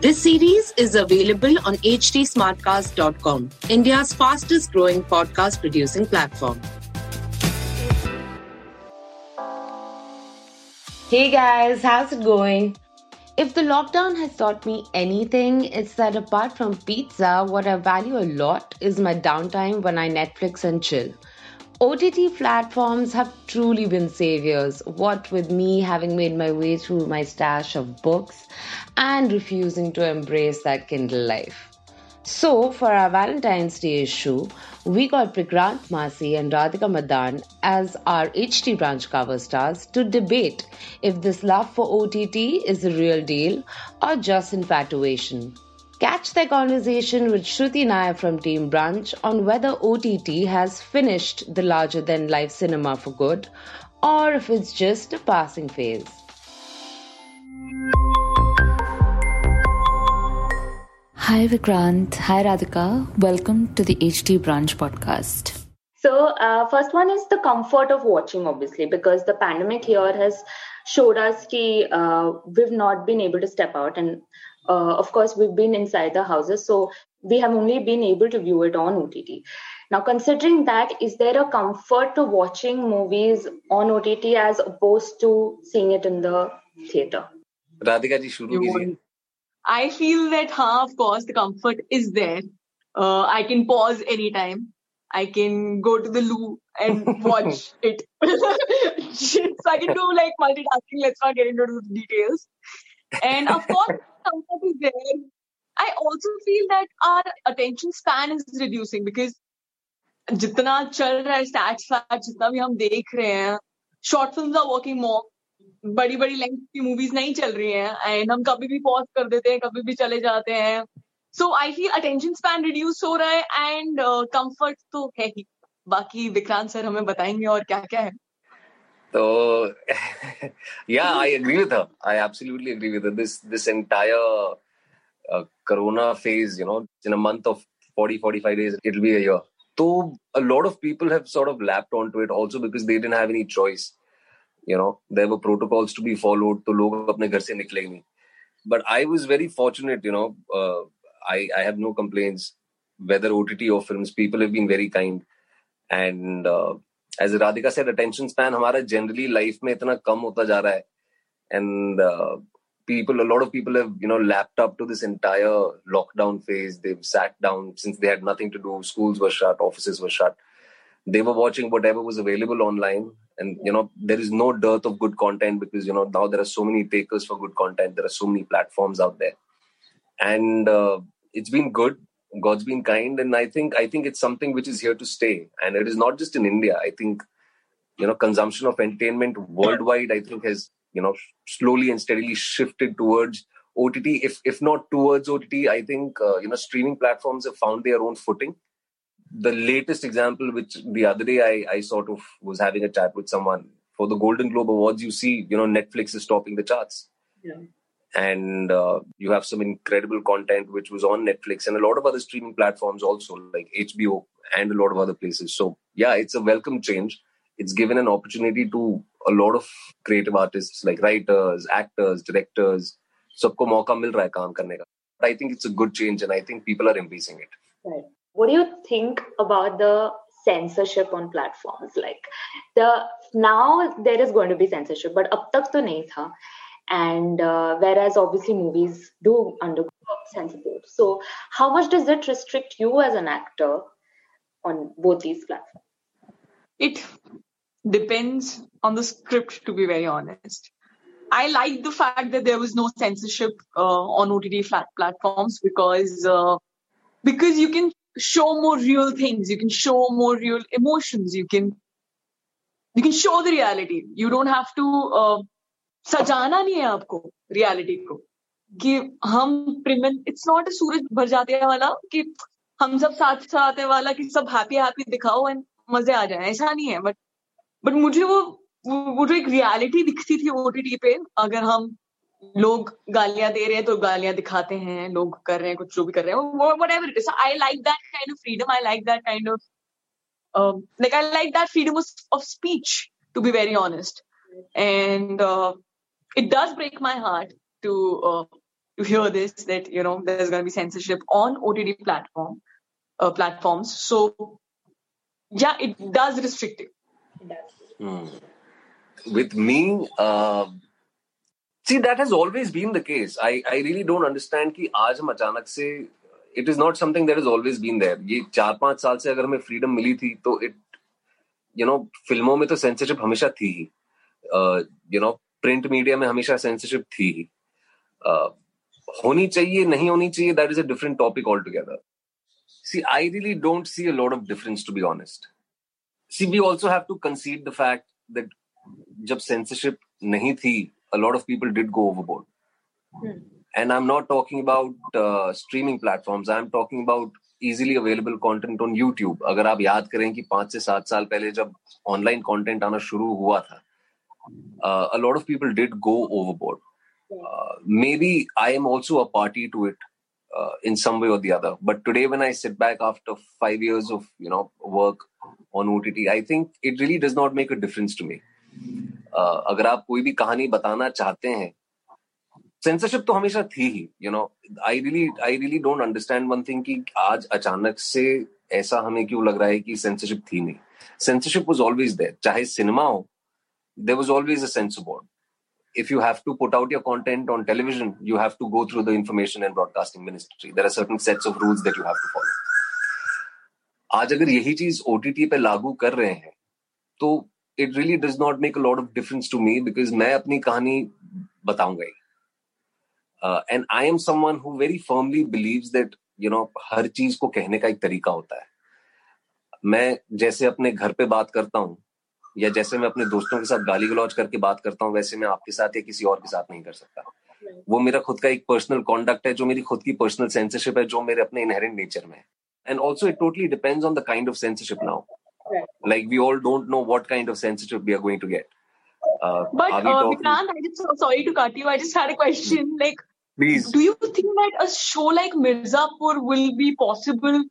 This series is available on htsmartcast.com, India's fastest growing podcast producing platform. Hey guys, how's it going? If the lockdown has taught me anything, it's that apart from pizza, what I value a lot is my downtime when I Netflix and chill. OTT platforms have truly been saviors, what with me having made my way through my stash of books and refusing to embrace that Kindle life. So, for our Valentine's Day issue, we got Vikrant Massey and Radhika Madan as our HT Brunch cover stars to debate if this love for OTT is a real deal or just infatuation. Catch their conversation with Shruti Nair from Team Brunch on whether OTT has finished the larger than life cinema for good or if it's just a passing phase. Hi Vikrant, hi Radhika. Welcome to the HT Brunch podcast. So, uh, first one is the comfort of watching, obviously, because the pandemic here has showed us that uh, we've not been able to step out, and uh, of course we've been inside the houses so we have only been able to view it on ott now considering that is there a comfort to watching movies on ott as opposed to seeing it in the theater? Radhika ji shuru i feel that ha huh, of course the comfort is there. Uh, i can pause anytime. I can go to the loo and watch it. So i can do like multitasking. Let's not get into the details. And of course, there. I also feel that our attention span is reducing because जितना चल रहा है stats fat जितना भी हम देख रहे हैं short films are working more बड़ी बड़ी लेंथ की मूवीज़ नहीं चल रही हैं एंड हम कभी भी पॉज कर देते हैं कभी भी चले जाते हैं। So I feel attention span reduce हो रहा है एंड कंफर्ट uh, तो है ही। बाकी विक्रांत सर हमें बताएँगे और क्या क्या है। So, yeah, I agree with her. I absolutely agree with her. This this entire uh, Corona phase, you know, in a month of 40, 45 days, it'll be a year. So, a lot of people have sort of lapped onto it also because they didn't have any choice. You know, there were protocols to be followed. So, log apne ghar se niklenge. But I was very fortunate, you know, uh, I, I have no complaints. Whether OTT or films, people have been very kind. And uh, as Radhika said, attention span हमारा generally life में इतना कम होता जा रहा है. And uh, people, a lot of people have, you know, lapped up to this entire lockdown phase. They've sat down since they had nothing to do. Schools were shut, offices were shut. They were watching whatever was available online. And, you know, there is no dearth of good content because, you know, now there are so many takers for good content. There are so many platforms out there. And uh, it's been good. God's been kind. And I think, I think it's something which is here to stay. And it is not just in India. I think, you know, consumption of entertainment worldwide, I think has you know slowly and steadily shifted towards OTT. If if not towards OTT, I think uh, you know streaming platforms have found their own footing. The latest example, which the other day I, I sort of was having a chat with someone for the Golden Globe Awards, you see, you know, Netflix is topping the charts. Yeah And uh, you have some incredible content which was on Netflix and a lot of other streaming platforms also, like HBO and a lot of other places. So, yeah, it's a welcome change. It's given an opportunity to a lot of creative artists like writers, actors, directors. सबको मौका मिल रहा है काम करने का. I think it's a good change and I think people are embracing it. Right. What do you think about the censorship on platforms? Like the now there is going to be censorship, but up tak to nahi tha. and uh, whereas obviously movies do undergo censorship. So how much does it restrict you as an actor on both these platforms? It depends on the script, to be very honest. I like the fact that there was no censorship uh, on OTT flat platforms because uh, because you can show more real things, you can show more real emotions, you can you can show the reality. You don't have to uh, सजाना नहीं है आपको reality को कि हम प्रिमेन it's not a सूरज भर जाते हैं वाला कि हम सब साथ साथ वाला कि सब हैप्पी हैप्पी दिखाओ एंड मज़े आ जाए, ऐसा नहीं है। बट बट मुझे वो वो जो एक रियलिटी दिखती थी ओटीटी पे, अगर हम लोग गालियाँ दे रहे हैं तो गालियाँ दिखाते हैं, लोग कर रहे हैं, कुछ जो भी कर रहे हैं whatever it is I like that kind of freedom I like that kind of like I like that freedom of speech to be very honest and it does break my heart to uh, to hear this that you know there's going to be censorship on OTT platform uh, platforms. So yeah, it does restrict it. It does. Hmm. With me, uh, see that has always been the case. I I really don't understand कि आज हम अचानक से it is not something that has always been there. ये चार पांच साल से अगर हमें freedom मिली थी तो it you know फिल्मों में तो censorship हमेशा थी ही uh, you know print media में हमेशा सेंसरशिप थी ही uh, होनी चाहिए नहीं होनी चाहिए that is a different topic all together see I really don't see a lot of difference to be honest see we also have to consider the fact that जब censorship नहीं थी a lot of people did go overboard. Hmm. And I'm not talking about uh, streaming platforms. I'm talking about easily available content on YouTube. अगर आप याद करें कि पाँच से सात साल पहले जब ऑनलाइन कंटेंट आना शुरू हुआ था uh, a lot of people did go overboard. Uh, maybe I am also a party to it uh, in some way or the other. But today, when I sit back after five years of you know work on OTT, I think it really does not make a difference to me. Uh, अगर आप कोई भी कहानी बताना चाहते हैं censorship तो हमेशा थी ही you know I really I really don't understand one thing कि आज अचानक से ऐसा हमें क्यों लग रहा है कि सेंसरशिप थी नहीं सेंसरशिप वाज ऑलवेज देयर चाहे सिनेमा हो there was always a censor board. If you have to put out your content on television, you have to go through the Information and Broadcasting Ministry. There are certain sets of rules that you have to follow. आज अगर यही चीज़ OTT पे लागू कर रहे हैं तो it really does not make a lot of difference to me because मैं अपनी कहानी बताऊँगा ही and I am someone who very firmly believes that you know हर चीज़ को कहने का एक तरीका होता है मैं जैसे अपने घर पे बात करता हूँ या जैसे मैं अपने दोस्तों के साथ गाली गलौज करके बात करता हूँ वैसे मैं आपके साथ या किसी और के साथ नहीं कर सकता वो मेरा खुद का एक पर्सनल कॉन्डक्ट है जो मेरी खुद की पर्सनल सेंसरशिप है जो मेरे अपने इनहेरेंट नेचर में and also it totally depends on the kind of censorship now like we all don't know what kind of censorship we are going to get Uh, but uh, Vikrant, I just sorry to cut you. I just had a question. Hmm. Like, Please. do you think that a show like Mirzapur will be possible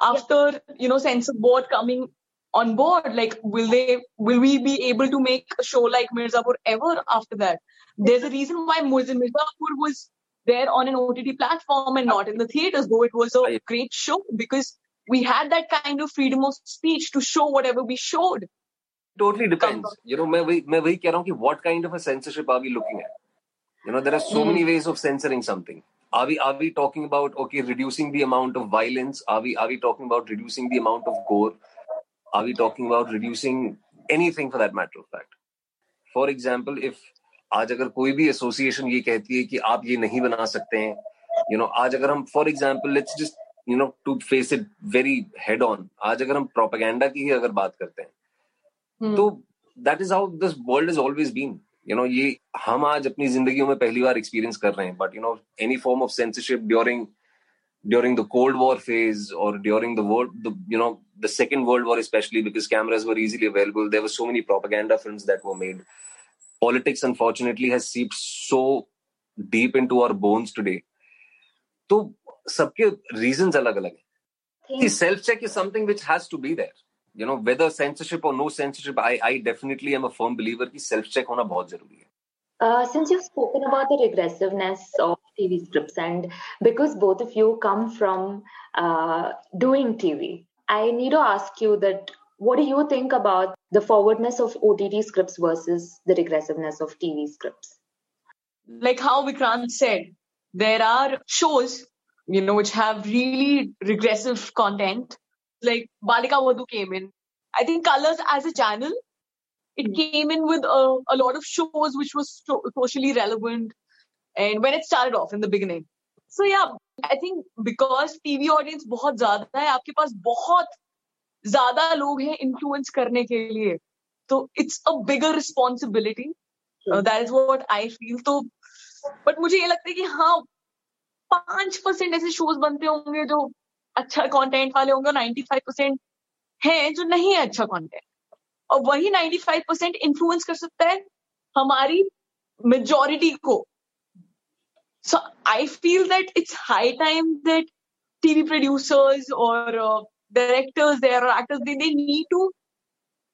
after you know censor board coming on board like will they will we be able to make a show like mirzapur ever after that? There's a reason why mirzapur was there on an ott platform and not in the theaters though it was a great show because we had that kind of freedom of speech to show whatever we showed. Totally depends. you know main wahi keh raha hu ki what kind of a censorship are we looking at? You know there are so mm. many hmm. ways of censoring something. Are we are we talking about okay reducing the amount of violence? Are we are we talking about reducing the amount of gore? Are we talking about reducing anything for that matter of fact? For example, if आज अगर कोई भी association ये कहती है कि आप ये नहीं बना सकते हैं यू नो आज अगर हम for example let's just you know to face it very head on आज अगर हम प्रोपेगेंडा की ही अगर बात करते हैं hmm. तो that is how this world is always been you know ये हम आज अपनी जिंदगियों में पहली बार एक्सपीरियंस कर रहे हैं but you know any form of censorship during during the Cold War phase or during the world, the, you know, the Second World War, especially because cameras were easily available. There were so many propaganda films that were made. Politics, unfortunately, has seeped so deep into our bones today. So, सबके reasons अलग अलग हैं. self check is something which has to be there. You know, whether censorship or no censorship, I, I definitely am a firm believer कि self check होना बहुत जरूरी है. Uh, since you've spoken about the regressiveness of TV scripts, and because both of you come from uh, doing TV, I need to ask you that what do you think about the forwardness of OTT scripts versus the regressiveness of TV scripts? Like how Vikrant said, there are shows, you know, which have really regressive content. like Balika Vadhu came in. I think Colors as a channel, it came in with a, a lot of shows which was so, socially relevant. And when it started off in the beginning. So yeah, I think because TV audience बहुत ज़्यादा है आपके पास बहुत ज़्यादा लोग हैं influence करने के लिए तो it's a bigger responsibility. Uh, that is what I feel. तो but मुझे ये लगता है कि हाँ पाँच परसेंट ऐसे शोज़ बनते होंगे जो अच्छा कंटेंट वाले होंगे और नाइन्टी फाइव परसेंट है जो नहीं है अच्छा कंटेंट और वही नाइन्टी फाइव परसेंट इन्फ्लुएंस कर सकता है हमारी मेजोरिटी को. So I feel that it's high time that TV producers or uh, directors there or actors, they, they need to,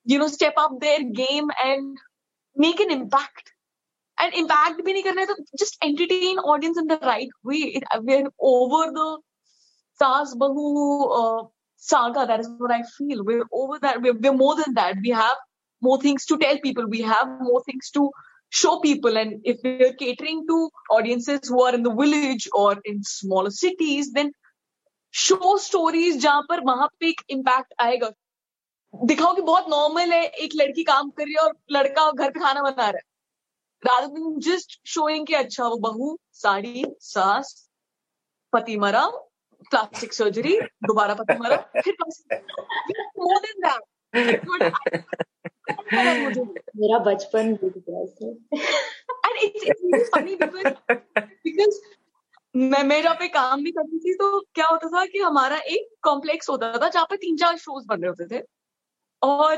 you know, step up their game and make an impact. And impact bhi nahi just entertain audience in the right way. We're over the Sas Bahu uh, saga. That is what I feel. We're over that. We're, we're more than that. We have more things to tell people. We have more things to show people. And if we're catering to audiences who are in the village or in smaller cities, then show stories जहाँ पर वहाँ पे एक impact आएगा दिखाओ कि बहुत normal है एक लड़की काम कर रही है और लड़का घर पे खाना बना रहा है rather than just showing कि अच्छा वो बहू साड़ी सास पति मरा प्लास्टिक सर्जरी दोबारा पति मरा फिर मोर देन दैट मेरा बचपन एंड इट्स फनी बिकॉज़ मैं मैं जहाँ पे काम भी करती थी तो क्या होता था कि हमारा एक कॉम्प्लेक्स होता था जहाँ पे तीन चार शोज़ बन रहे होते थे। और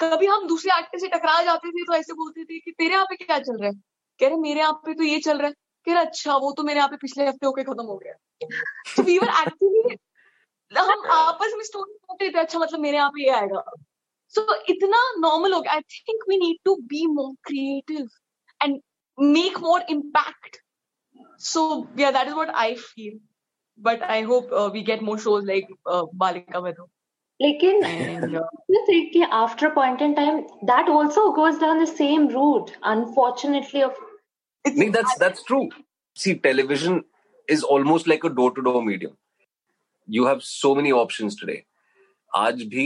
कभी हम दूसरे एक्टर से टकरा जाते थे तो ऐसे बोलते थे कि तेरे यहाँ पे क्या चल रहा है? कह रहे, मेरे यहाँ पे तो ये चल रहा है। कह रहे अच्छा वो तो मेरे यहाँ पे पिछले हफ़्ते होके खत्म हो गया। वी वर एक्चुअली हम आपस में स्टोरी बोलते थे अच्छा मतलब मेरे यहाँ पे ये आएगा। so it's itna normal i think we need to be more creative and make more impact. So yeah that is what i feel. But i hope uh, we get more shows like uh, Balika Vadhu like uh, after a point in time that also goes down the same route unfortunately of it's, Nick, that's that's true. See television is almost like a door to door medium. You have so many options today. आज भी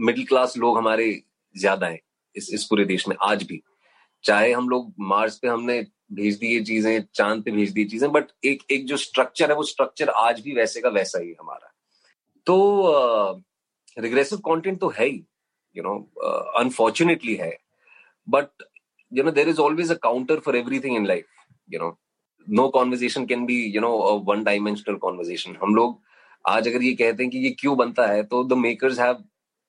middle class लोग हमारे ज़्यादा हैं इस इस पूरे देश में आज भी। चाहे हम लोग मार्स पे हमने भेज दिए चीज़ें चाँद पे भेज दी चीज़ें बट एक एक जो स्ट्रक्चर है वो स्ट्रक्चर आज भी वैसे का वैसा ही हमारा। तो रिग्रेसिव uh, कंटेंट तो है ही यू नो अनफॉर्चुनेटली है। But you know there is always a counter for everything in life you know no conversation can be you know one dimensional conversation हम लोग आज अगर ये कहते हैं कि ये क्यों बनता है तो the makers have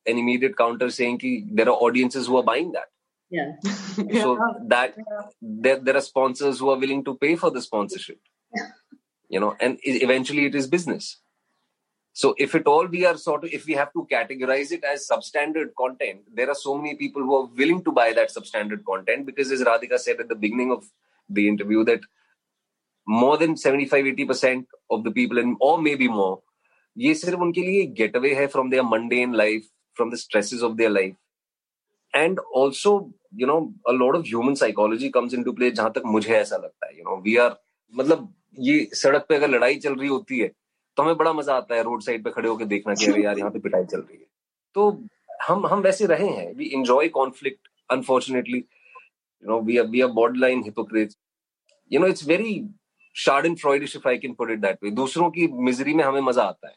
an immediate counter saying कि there are audiences who are buying that yeah so that there, there are sponsors who are willing to pay for the sponsorship you know and eventually it is business so if at all we are sort of if we have to categorize it as substandard content there are so many people who are willing to buy that substandard content because as radhika said at the beginning of the interview that more than 75 80% of the people and or maybe more ये सिर्फ उनके लिए get away है from there mundane life from the stresses of their life and also you know a lot of human psychology comes in to जहाँ तक मुझे ऐसा लगता है यू नो वी आर मतलब ये सड़क पे अगर लड़ाई चल रही होती है तो हमें बड़ा मज़ा आता है रोड साइड पे खड़े होकर देखना कि अरे यार, यहाँ पे पिटाई चल रही है। तो हम हम वैसे रहे हैं we enjoy conflict unfortunately you know we are we are border line hypocrites you know it's very shard and Freudish if I can put it that way दूसरों की मिजरी में हमें मज़ा आता है।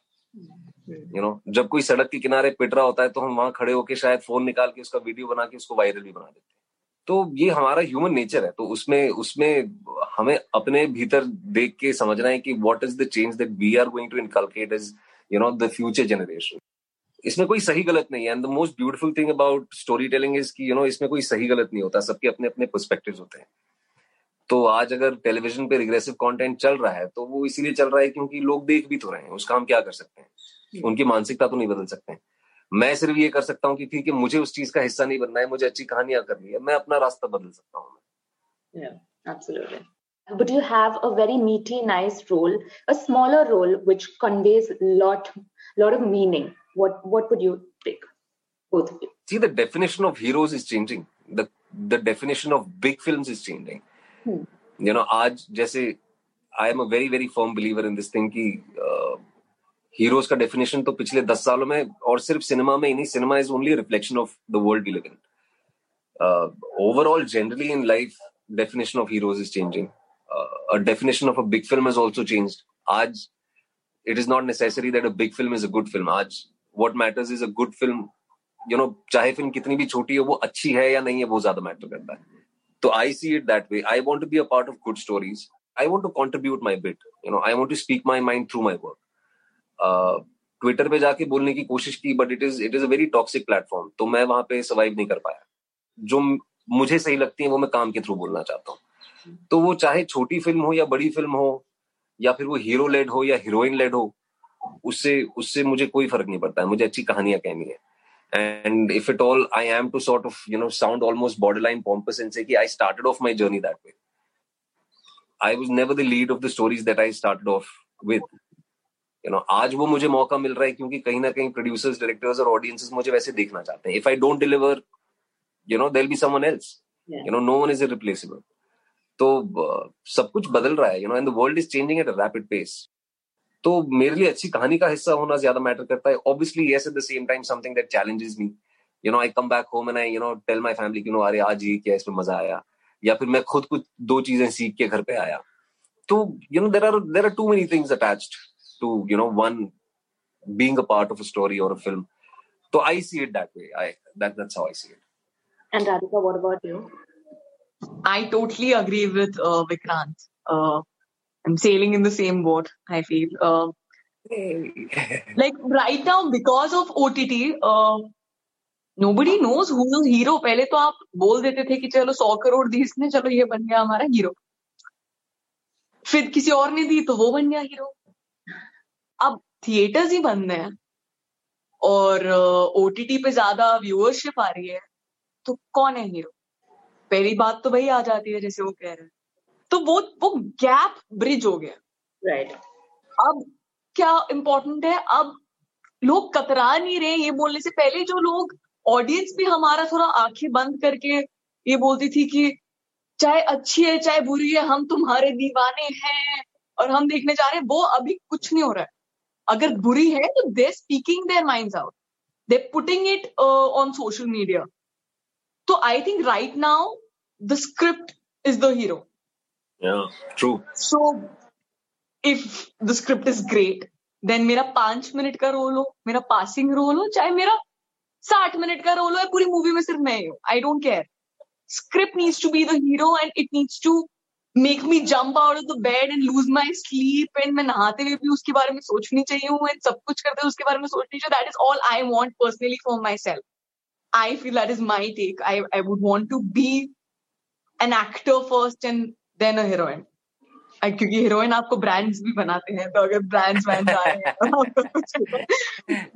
यू नो जब कोई सड़क के किनारे पिट रहा होता है तो हम वहाँ खड़े होकर शायद फ़ोन निकाल के उसका वीडियो बना के उसको वायरल भी बना देते हैं। तो ये हमारा ह्यूमन नेचर है। तो उसमें उसमें हमें अपने भीतर देख के समझना है कि what is the change that we are going to inculcate is you know the future generation इसमें कोई सही गलत नहीं है। And the most beautiful thing about story telling is की यू नो इसमें कोई सही गलत नहीं होता। सबके अपने अपने पर्सपेक्टिव होते हैं। तो आज अगर टेलीविज़न पे रिग्रेसिव कंटेंट चल रहा है तो वो इसीलिए चल रहा है क्योंकि लोग देख भी तो रहे हैं। उसका हम क्या कर सकते हैं? उनकी मानसिकता तो नहीं बदल सकते मैं सिर्फ़ ये कर सकता हूँ कि ठीक है मुझे उस चीज़ का हिस्सा नहीं बनना है मुझे अच्छी कहानियाँ करनी है मैं अपना रास्ता बदल सकता हूँ But you have a very meaty, nice role, a smaller role which conveys lot, lot of meaning. What, what would you pick, both of you? See, the definition of heroes is changing. The, the definition of big films is changing. Hmm. You know, आज जैसे I am a very very firm believer in this thing कि uh, heroes का definition तो पिछले दस सालों में, और सिर्फ़ सिनेमा में ही नहीं cinema is only reflection of the world we live in overall generally in life definition of heroes is a definition of a big film has also changed. Aaj, it is not necessary that a big film is a good film. Aaj, what matters is a good film, you know, चाहे film कितनी भी छोटी हो, वो अच्छी है या नहीं है, वो ज़्यादा मैटर करता है. तो I see it that way I want to be a part of good stories I want to contribute my bit you know I want to speak my mind through my work Twitter पे जाके बोलने की कोशिश की but it is it is a very toxic platform तो मैं वहाँ पे सर्वाइव नहीं कर पाया। जो मुझे सही लगती है, वो मैं काम के थ्रू बोलना चाहता हूँ। तो वो चाहे छोटी फ़िल्म हो या बड़ी फ़िल्म हो, या फिर वो हीरो लेड हो या हीरोइन लेड हो, उससे उससे मुझे कोई फ़र्क नहीं पड़ता है, मुझे अच्छी कहानियाँ कहनी है। And if at all, i am to sort of, you know, sound almost borderline pompous and say ki i started off my journey that way. I was never the lead of the stories that i started off with. You know आज वो मुझे मौका मिल रहा है क्योंकि कहीं ना कहीं प्रोड्यूसर्स डायरेक्टर्स और ऑडियंसेस मुझे वैसे देखना चाहते हैं। If I don't deliver you know there be someone else you know no one is replaceable तो uh, सब कुछ बदल रहा है you know and the world is changing at a rapid pace तो मेरे लिए अच्छी कहानी का हिस्सा होना ज़्यादा मैटर करता है। Obviously yes at the same time something that challenges me you know I come back home and I you know tell my family कि नो अरे आज ये क्या इसमें मज़ा आया। या फिर मैं खुद कुछ दो चीज़ें सीख के घर पे आया। तो you know there are there are too many things attached to you know one being a part of a story or a film so i see it that way i that that's how i see it and radhika what about you i totally agree with uh, vikrant uh, i'm sailing in the same boat i feel uh, like right now because of ott uh, nobody knows who's the hero पहले तो आप बोल देते थे कि चलो सौ करोड़ दी इसने चलो ये बन गया हमारा हीरो फिर किसी और ने दी तो वो बन गया हीरो अब थिएटर्स ही बंद हैं और ओटीटी पे ज़्यादा व्यूअरशिप आ रही है तो कौन है हीरो पहली बात तो वही आ जाती है जैसे वो कह रहे हैं। तो वो वो गैप ब्रिज हो गया। Right right. अब क्या इम्पोर्टेंट है? अब लोग कतरा नहीं रहे ये बोलने से पहले जो लोग ऑडियंस भी हमारा थोड़ा आँखें बंद करके ये बोलती थी कि चाहे अच्छी है चाहे बुरी है हम तुम्हारे दीवाने हैं और हम देखने जा रहे हैं वो अभी कुछ नहीं हो रहा है। अगर बुरी है तो they speaking their mind out they putting it on social media तो I think right now the script is the hero true so if the script is great then मेरा पाँच मिनट का रोल हो मेरा पासिंग रोल हो चाहे मेरा साठ मिनट का रोल हो या पूरी मूवी में सिर्फ़ मैं ही हूँ I don't care script needs to be the hero and it needs to make me jump out of the bed and lose my sleep and मैं नहाते हुए भी उसके बारे में सोचनी चाहिए हूँ एंड सब कुछ करते हुए उसके बारे में सोचनी चाहिए। That is all I want personally for my self I feel that is my take I I would want to be an actor first and then a heroine क्योंकि हीरोइन आपको ब्रांड्स भी बनाते हैं तो अगर ब्रांड्स आ रहे हैं तो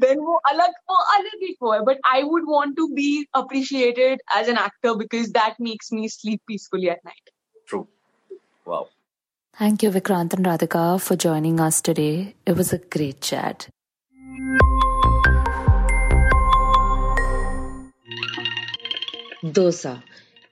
देन वो अलग वो अलग ही वो है। But I would want to be appreciated as an actor because that makes me sleep peacefully at night Wow. Thank you, Vikrant and Radhika, for joining us today. It was a great chat. Dosa.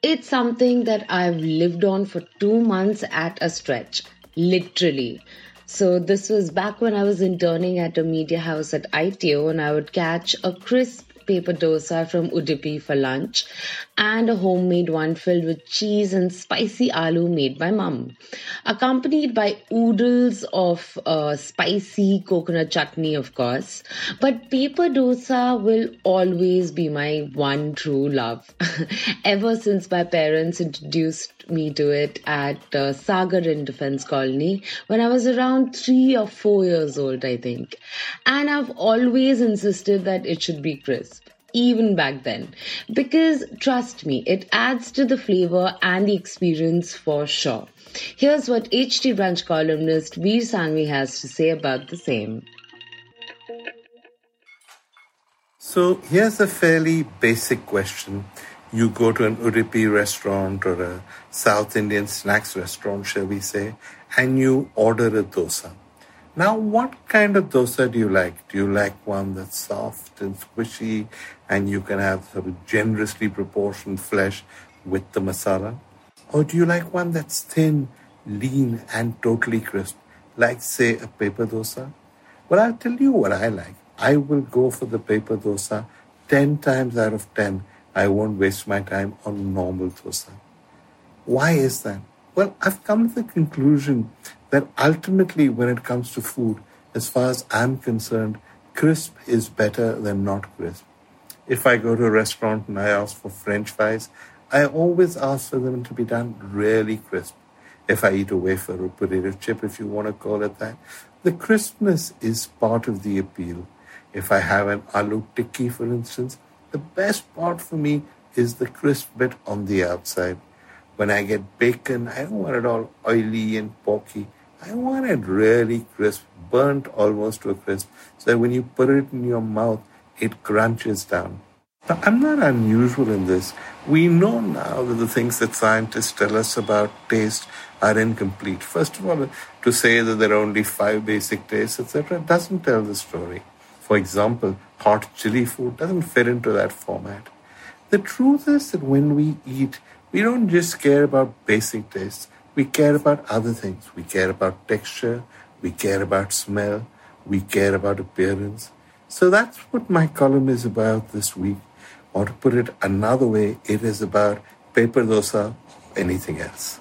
It's something that I've lived on for two months at a stretch. Literally. So this was back when I was interning at a media house at ITO and I would catch a crisp paper dosa from Udupi for lunch and a homemade one filled with cheese and spicy aloo made by mum, accompanied by oodles of uh, spicy coconut chutney, of course. But paper dosa will always be my one true love. Ever since my parents introduced me to it at uh, Sagar in Defense Colony when I was around three or four years old, I think. And I've always insisted that it should be crisp even back then. Because trust me, it adds to the flavor and the experience for sure. Here's what HT Brunch columnist Vir Sanghvi has to say about the same. So here's a fairly basic question. You go to an Udupi restaurant or a South Indian snacks restaurant, shall we say, and you order a dosa. Now, what kind of dosa do you like? Do you like one that's soft and squishy and you can have of generously proportioned flesh with the masala? Or do you like one that's thin, lean, and totally crisp, like, say, a paper dosa? Well, I'll tell you what I like. I will go for the paper dosa 10 times out of 10. I won't waste my time on normal dosa. Why is that? Well, I've come to the conclusion that ultimately, when it comes to food, as far as I'm concerned, crisp is better than not crisp. If I go to a restaurant and I ask for French fries, I always ask for them to be done really crisp. If I eat a wafer or potato chip, if you want to call it that, the crispness is part of the appeal. If I have an aloo tikki, for instance, the best part for me is the crisp bit on the outside. When I get bacon, I don't want it all oily and porky. I want it really crisp, burnt almost to a crisp, so that when you put it in your mouth, it crunches down. Now, I'm not unusual in this. We know now that the things that scientists tell us about taste are incomplete. First of all, to say that there are only five basic tastes, etc., doesn't tell the story. For example, hot chili food doesn't fit into that format. The truth is that when we eat, we don't just care about basic tastes, we care about other things. We care about texture, we care about smell, we care about appearance. So that's what my column is about this week. Or to put it another way, it is about paper dosa, anything else.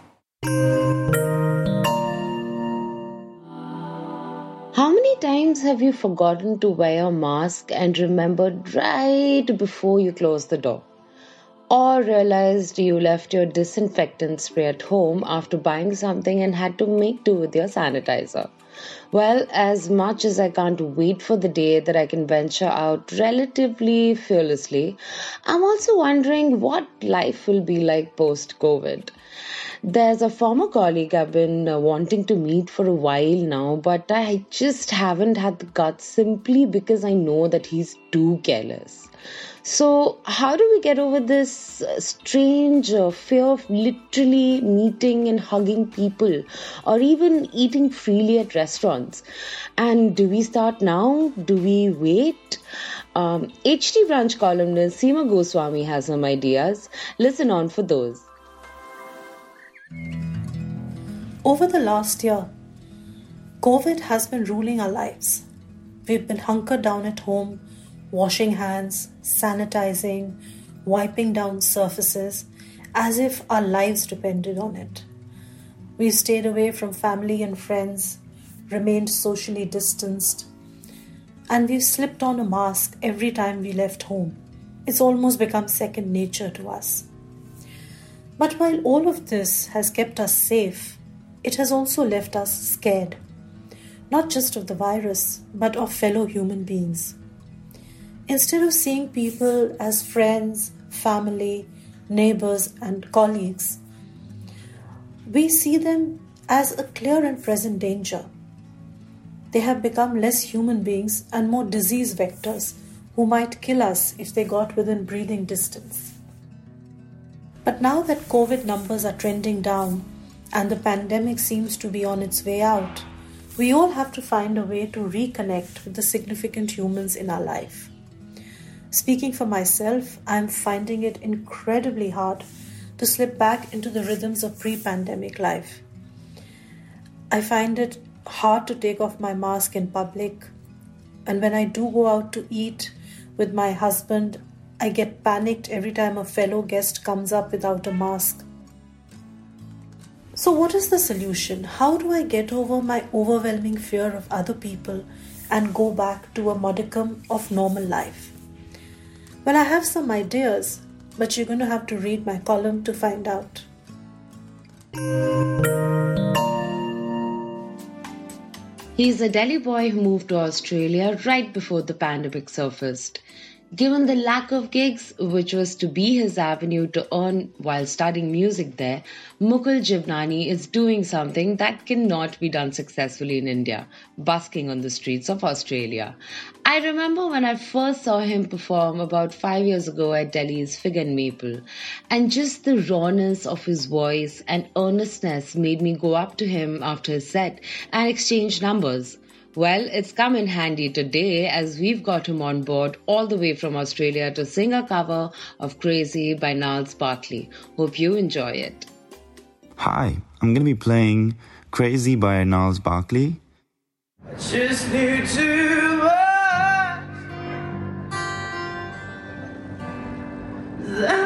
How many times have you forgotten to wear a mask and remembered right before you close the door? Or realized you left your disinfectant spray at home after buying something and had to make do with your sanitizer. Well, as much as I can't wait for the day that I can venture out relatively fearlessly, I'm also wondering what life will be like post COVID. There's a former colleague I've been uh, wanting to meet for a while now, but I just haven't had the guts simply because I know that he's too careless. So, how do we get over this uh, strange uh, fear of literally meeting and hugging people or even eating freely at restaurants? And do we start now? Do we wait? Um, HT Brunch columnist Seema Goswami has some ideas. Listen on for those. Over the last year, COVID has been ruling our lives. We've been hunkered down at home washing hands, sanitizing, wiping down surfaces as if our lives depended on it. We stayed away from family and friends, remained socially distanced, and we've slipped on a mask every time we left home. It's almost become second nature to us. But while all of this has kept us safe, it has also left us scared, not just of the virus, but of fellow human beings. Instead of seeing people as friends, family, neighbors, and colleagues, we see them as a clear and present danger. They have become less human beings and more disease vectors who might kill us if they got within breathing distance. But now that COVID numbers are trending down and the pandemic seems to be on its way out, we all have to find a way to reconnect with the significant humans in our life. Speaking for myself, I'm finding it incredibly hard to slip back into the rhythms of pre pandemic life. I find it hard to take off my mask in public, and when I do go out to eat with my husband, I get panicked every time a fellow guest comes up without a mask. So, what is the solution? How do I get over my overwhelming fear of other people and go back to a modicum of normal life? Well, I have some ideas, but you're going to have to read my column to find out. He's a Delhi boy who moved to Australia right before the pandemic surfaced. Given the lack of gigs, which was to be his avenue to earn while studying music there, Mukul Jiwnani is doing something that cannot be done successfully in India, busking on the streets of Australia. I remember when I first saw him perform about five years ago at Delhi's Fig and Maple, and just the rawness of his voice and earnestness made me go up to him after his set and exchange numbers. Well, it's come in handy today as we've got him on board all the way from Australia to sing a cover of Crazy by Gnarls Barkley. Hope you enjoy it. Hi, I'm going to be playing Crazy by Gnarls Barkley. I Just knew too much.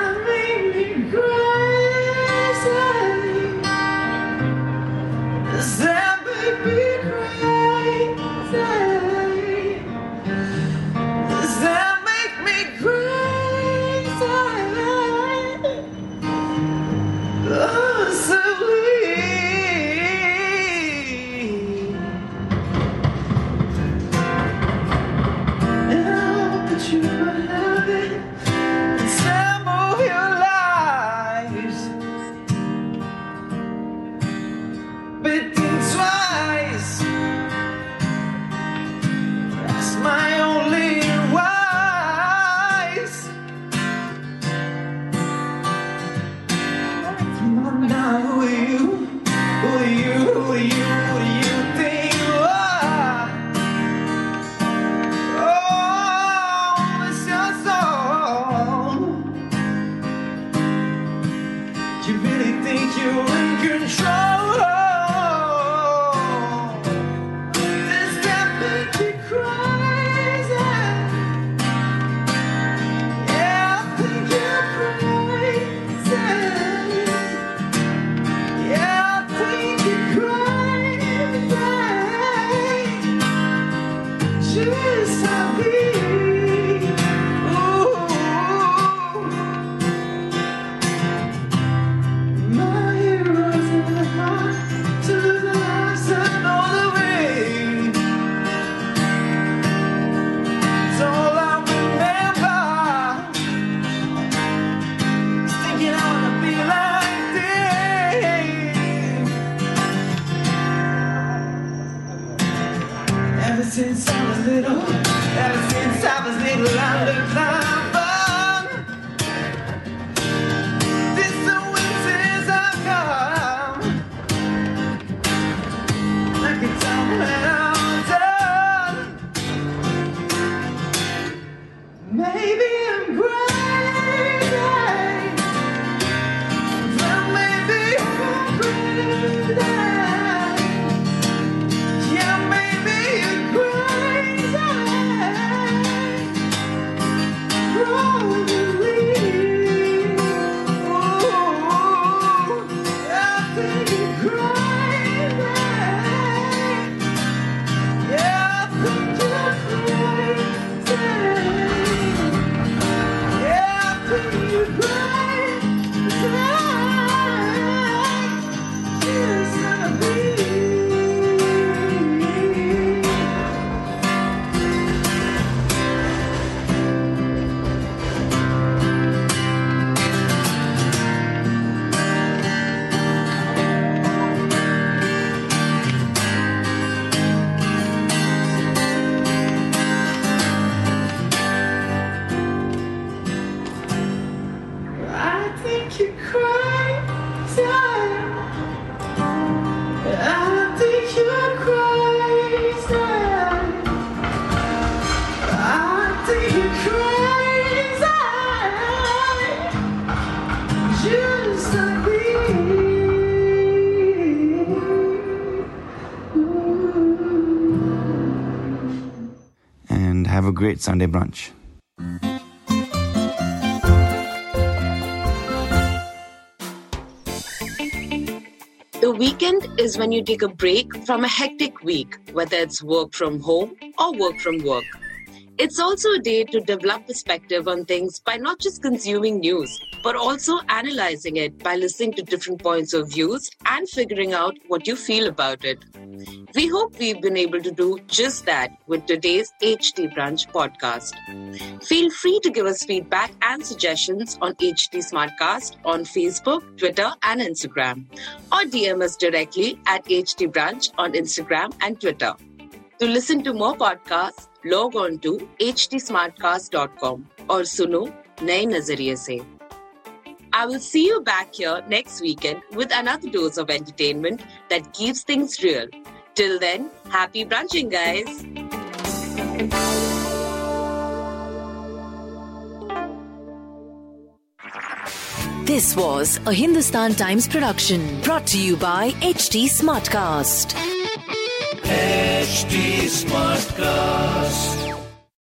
I great Sunday brunch. The weekend is when you take a break from a hectic week, whether it's work from home or work from work. It's also a day to develop perspective on things by not just consuming news, but also analyzing it by listening to different points of views and figuring out what you feel about it. We hope we've been able to do just that with today's HT Brunch podcast. Feel free to give us feedback and suggestions on HT Smartcast on Facebook, Twitter, and Instagram, or DM us directly at HT Brunch on Instagram and Twitter. To listen to more podcasts, log on to htsmartcast.com or suno नए नजरिए से I will see you back here next weekend with another dose of entertainment that keeps things real. Till then, happy brunching, guys. This was a Hindustan Times production brought to you by HT Smartcast. HT Smartcast.